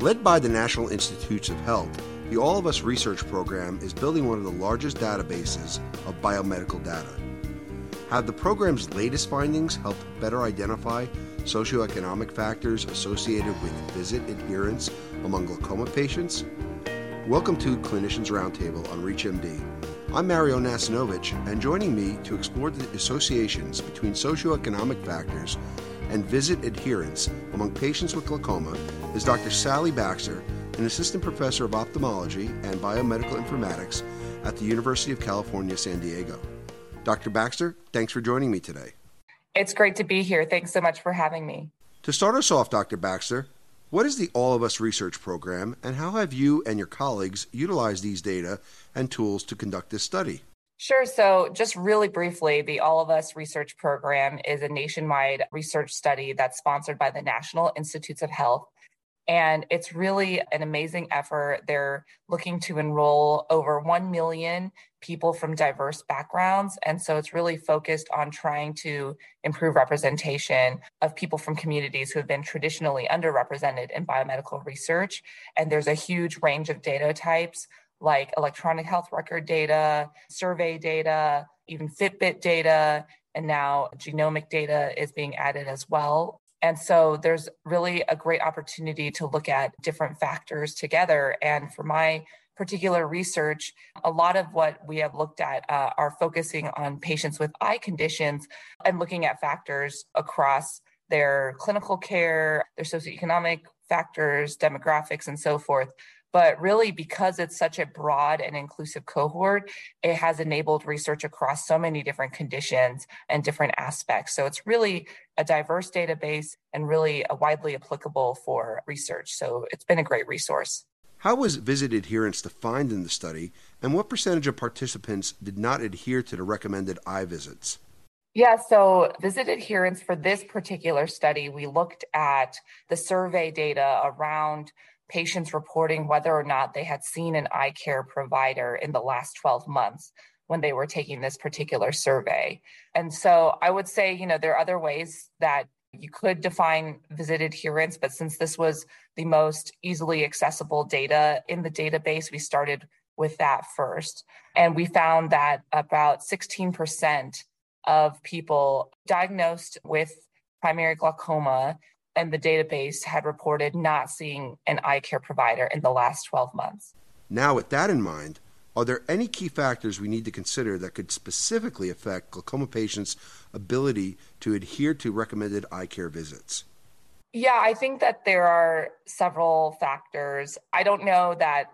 Led by the National Institutes of Health, the All of Us Research Program is building one of the largest databases of biomedical data. Have the program's latest findings helped better identify socioeconomic factors associated with visit adherence among glaucoma patients? Welcome to Clinicians Roundtable on ReachMD. I'm Mario Nacinovich, and joining me to explore the associations between socioeconomic factors and visit adherence among patients with glaucoma is Dr. Sally Baxter, an assistant professor of ophthalmology and biomedical informatics at the University of California, San Diego. Dr. Baxter, thanks for joining me today. It's great to be here. Thanks so much for having me. To start us off, Dr. Baxter, what is the All of Us Research Program, and how have you and your colleagues utilized these data and tools to conduct this study? Sure. So, just really briefly, the All of Us Research Program is a nationwide research study that's sponsored by the National Institutes of Health. And it's really an amazing effort. They're looking to enroll over 1 million people from diverse backgrounds. And so it's really focused on trying to improve representation of people from communities who have been traditionally underrepresented in biomedical research. And there's a huge range of data types like electronic health record data, survey data, even Fitbit data, and now genomic data is being added as well. And so there's really a great opportunity to look at different factors together. And for my particular research, a lot of what we have looked at uh, are focusing on patients with eye conditions and looking at factors across their clinical care, their socioeconomic factors, demographics, and so forth. But really, because it's such a broad and inclusive cohort, it has enabled research across so many different conditions and different aspects. So it's really a diverse database and really widely applicable for research. So it's been a great resource. How was visit adherence defined in the study, and what percentage of participants did not adhere to the recommended eye visits? Yeah, so visit adherence for this particular study, we looked at the survey data around patients reporting whether or not they had seen an eye care provider in the last 12 months when they were taking this particular survey. And so I would say, you know, there are other ways that you could define visit adherence, but since this was the most easily accessible data in the database, we started with that first. And we found that about 16% of people diagnosed with primary glaucoma and the database had reported not seeing an eye care provider in the last 12 months. Now, with that in mind, are there any key factors we need to consider that could specifically affect glaucoma patients' ability to adhere to recommended eye care visits? Yeah, I think that there are several factors. I don't know that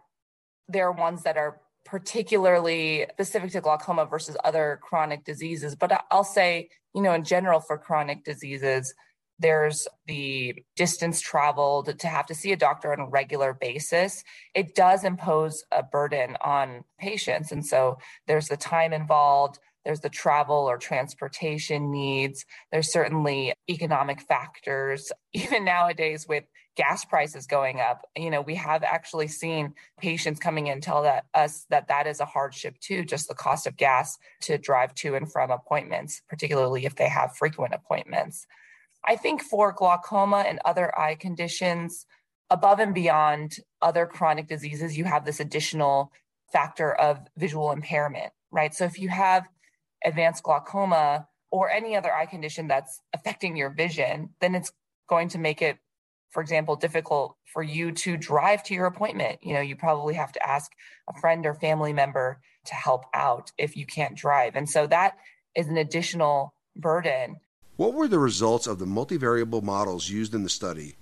there are ones that are particularly specific to glaucoma versus other chronic diseases, but I'll say, you know, in general for chronic diseases, there's the distance traveled to have to see a doctor on a regular basis. It does impose a burden on patients. And so there's the time involved, there's the travel or transportation needs, there's certainly economic factors. Even nowadays, with gas prices going up, you know, we have actually seen patients coming in tell that us that that is a hardship too, just the cost of gas to drive to and from appointments, particularly if they have frequent appointments. I think for glaucoma and other eye conditions, above and beyond other chronic diseases, you have this additional factor of visual impairment, right? So if you have advanced glaucoma or any other eye condition that's affecting your vision, then it's going to make it, for example, difficult for you to drive to your appointment. You know, you probably have to ask a friend or family member to help out if you can't drive. And so that is an additional burden what were the results of the multivariable models used in the study,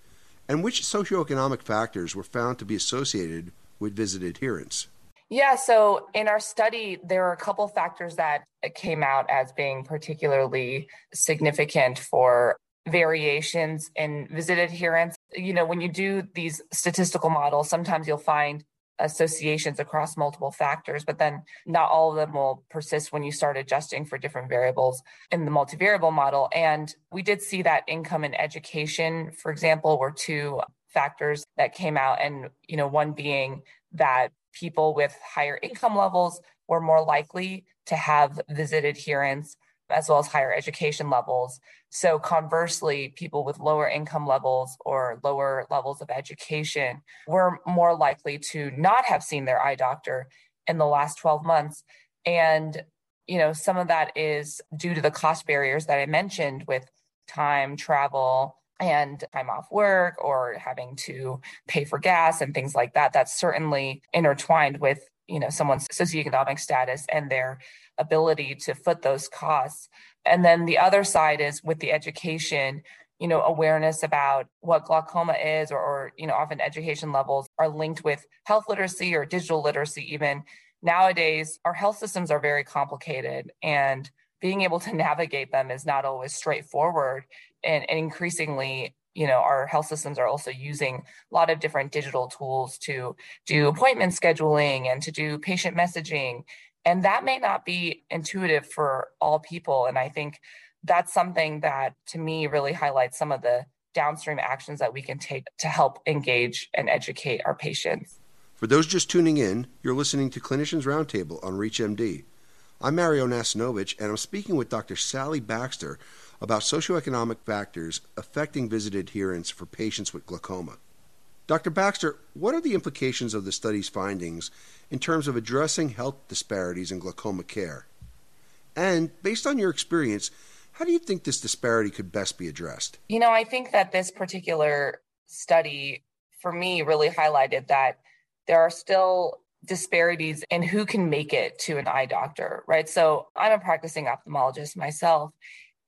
and which socioeconomic factors were found to be associated with visit adherence? Yeah, so in our study, there are a couple factors that came out as being particularly significant for variations in visit adherence. You know, when you do these statistical models, sometimes you'll find associations across multiple factors, but then not all of them will persist when you start adjusting for different variables in the multivariable model. And we did see that income and education, for example, were two factors that came out. And, you know, one being that people with higher income levels were more likely to have visit adherence as well as higher education levels. So, conversely, people with lower income levels or lower levels of education were more likely to not have seen their eye doctor in the last 12 months. And, you know, some of that is due to the cost barriers that I mentioned with time, travel, and time off work or having to pay for gas and things like that. That's certainly intertwined with you know someone's socioeconomic status and their ability to foot those costs. And then the other side is with the education you know awareness about what glaucoma is or, or you know often education levels are linked with health literacy or digital literacy even. Nowadays our health systems are very complicated and being able to navigate them is not always straightforward and, and increasingly you know our health systems are also using a lot of different digital tools to do appointment scheduling and to do patient messaging. And that may not be intuitive for all people. And i think that's something that to me really highlights some of the downstream actions that we can take to help engage and educate our patients. For those just tuning in you're listening to clinicians roundtable on reachmd i'm mario nacinovich and i'm speaking with dr sally baxter about socioeconomic factors affecting visit adherence for patients with glaucoma. Dr. Baxter, what are the implications of the study's findings in terms of addressing health disparities in glaucoma care? And based on your experience, how do you think this disparity could best be addressed? You know, I think that this particular study, for me, really highlighted that there are still disparities in who can make it to an eye doctor, right? So I'm a practicing ophthalmologist myself,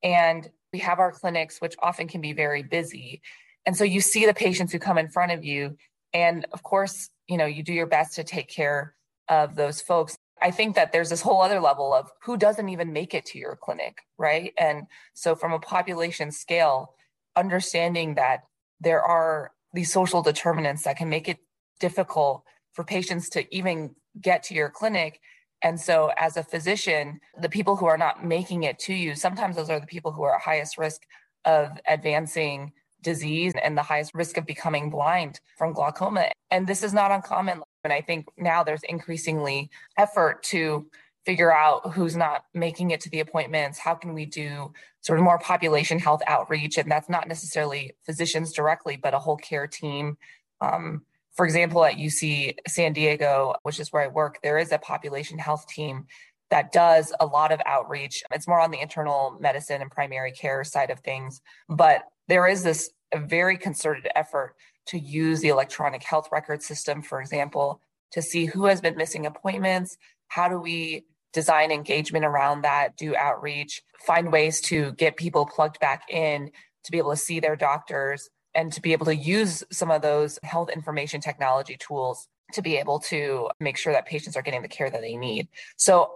and we have our clinics, which often can be very busy. And so you see the patients who come in front of you. And of course, you know, you do your best to take care of those folks. I think that there's this whole other level of who doesn't even make it to your clinic, right? And so, from a population scale, understanding that there are these social determinants that can make it difficult for patients to even get to your clinic and so, as a physician, the people who are not making it to you, sometimes those are the people who are at highest risk of advancing disease and the highest risk of becoming blind from glaucoma. And this is not uncommon. And I think now there's increasingly effort to figure out who's not making it to the appointments. How can we do sort of more population health outreach? And that's not necessarily physicians directly, but a whole care team. Um, for example, at UC San Diego, which is where I work, there is a population health team that does a lot of outreach. It's more on the internal medicine and primary care side of things, but there is this very concerted effort to use the electronic health record system, for example, to see who has been missing appointments. How do we design engagement around that, do outreach, find ways to get people plugged back in to be able to see their doctors and to be able to use some of those health information technology tools to be able to make sure that patients are getting the care that they need. So,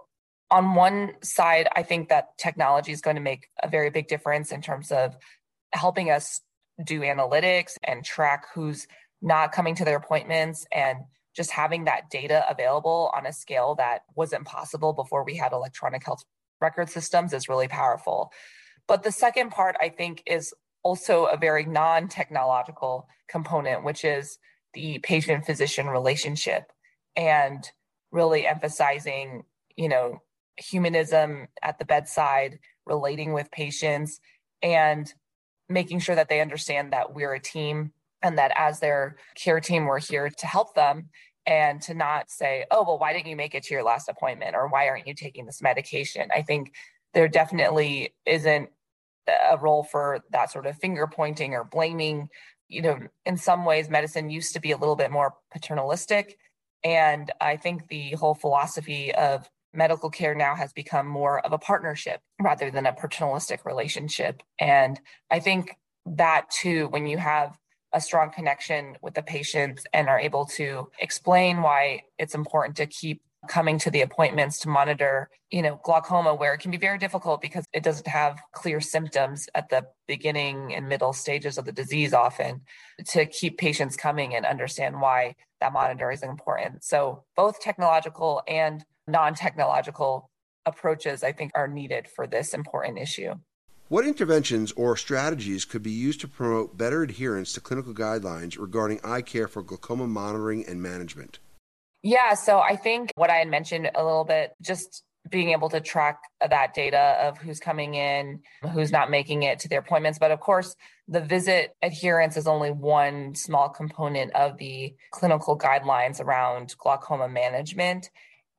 on one side, I think that technology is going to make a very big difference in terms of helping us do analytics and track who's not coming to their appointments and just having that data available on a scale that wasn't possible before we had electronic health record systems is really powerful. But the second part, I think, is also a very non technological component, which is the patient physician relationship and really emphasizing, you know, humanism at the bedside, relating with patients, and making sure that they understand that we're a team and that as their care team, we're here to help them and to not say, oh, well, why didn't you make it to your last appointment? Or why aren't you taking this medication? I think there definitely isn't a role for that sort of finger pointing or blaming. You know, in some ways, medicine used to be a little bit more paternalistic. And I think the whole philosophy of medical care now has become more of a partnership rather than a paternalistic relationship. And I think that too, when you have a strong connection with the patients and are able to explain why it's important to keep coming to the appointments to monitor, you know, glaucoma where it can be very difficult because it doesn't have clear symptoms at the beginning and middle stages of the disease often to keep patients coming and understand why that monitor is important. So both technological and non-technological approaches I think are needed for this important issue. What interventions or strategies could be used to promote better adherence to clinical guidelines regarding eye care for glaucoma monitoring and management? Yeah, so I think what I had mentioned a little bit, just being able to track that data of who's coming in, who's not making it to their appointments. But of course, the visit adherence is only one small component of the clinical guidelines around glaucoma management.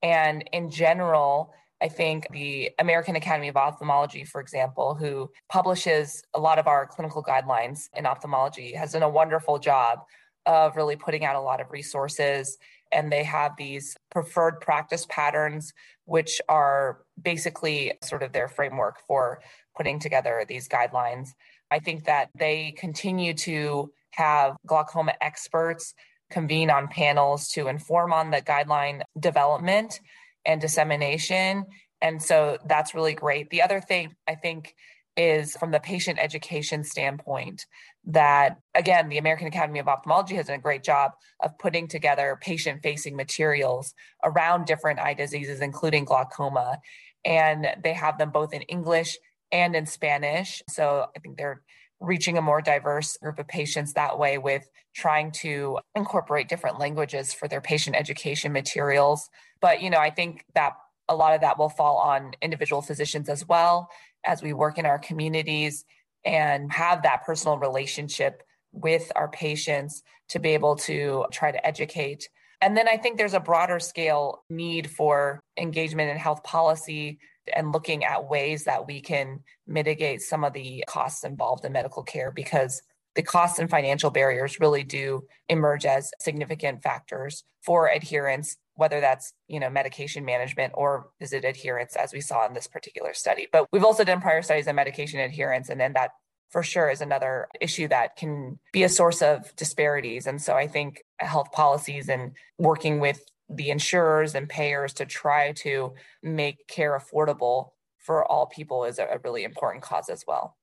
And in general, I think the American Academy of Ophthalmology, for example, who publishes a lot of our clinical guidelines in ophthalmology, has done a wonderful job of really putting out a lot of resources. And they have these preferred practice patterns, which are basically sort of their framework for putting together these guidelines. I think that they continue to have glaucoma experts convene on panels to inform on the guideline development and dissemination. And so that's really great. The other thing I think is from the patient education standpoint that again the american academy of ophthalmology has done a great job of putting together patient facing materials around different eye diseases including glaucoma. And they have them both in english and in spanish. So i think they're reaching a more diverse group of patients that way with trying to incorporate different languages for their patient education materials. But, you know, I think that a lot of that will fall on individual physicians as well as we work in our communities and have that personal relationship with our patients to be able to try to educate. And then I think there's a broader scale need for engagement in health policy and looking at ways that we can mitigate some of the costs involved in medical care because the costs and financial barriers really do emerge as significant factors for adherence whether that's you know medication management or visit adherence as we saw in this particular study but we've also done prior studies on medication adherence and then that for sure is another issue that can be a source of disparities and so i think health policies and working with the insurers and payers to try to make care affordable for all people is a really important cause as well.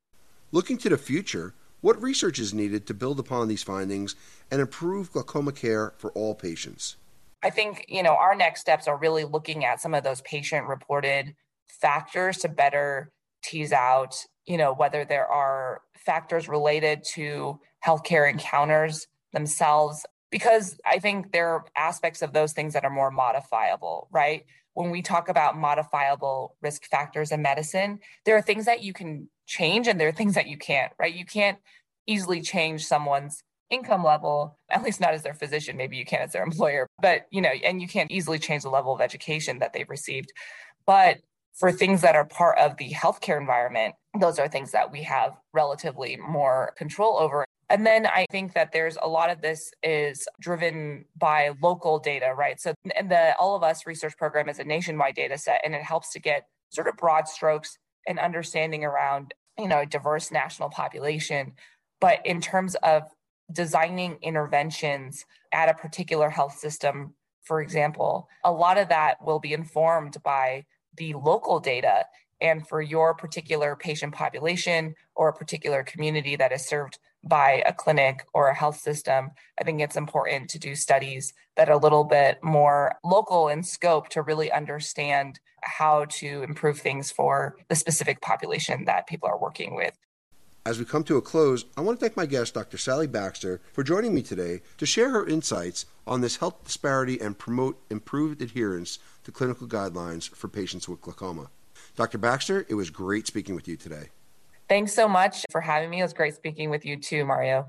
Looking to the future, what research is needed to build upon these findings and improve glaucoma care for all patients? I think, you know, our next steps are really looking at some of those patient reported factors to better tease out, you know, whether there are factors related to healthcare encounters themselves because I think there are aspects of those things that are more modifiable, right? When we talk about modifiable risk factors in medicine, there are things that you can change and there are things that you can't, right? You can't easily change someone's income level, at least not as their physician, maybe you can as their employer, but you know, and you can't easily change the level of education that they've received. But for things that are part of the healthcare environment, those are things that we have relatively more control over. And then I think that there's a lot of this is driven by local data, right? So, and the All of Us research program is a nationwide data set, and it helps to get sort of broad strokes and understanding around, you know, a diverse national population. But in terms of designing interventions at a particular health system, for example, a lot of that will be informed by the local data and for your particular patient population or a particular community that is served by a clinic or a health system, I think it's important to do studies that are a little bit more local in scope to really understand how to improve things for the specific population that people are working with. As we come to a close, I want to thank my guest, Dr. Sally Baxter, for joining me today to share her insights on this health disparity and promote improved adherence to clinical guidelines for patients with glaucoma. Dr. Baxter, it was great speaking with you today. Thanks so much for having me. It was great speaking with you too, Mario.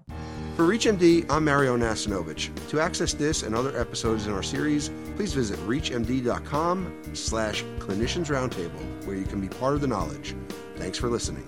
For ReachMD, I'm Mario Nacinovich. To access this and other episodes in our series, please visit reachmd.com slash clinicians roundtable, where you can be part of the knowledge. Thanks for listening.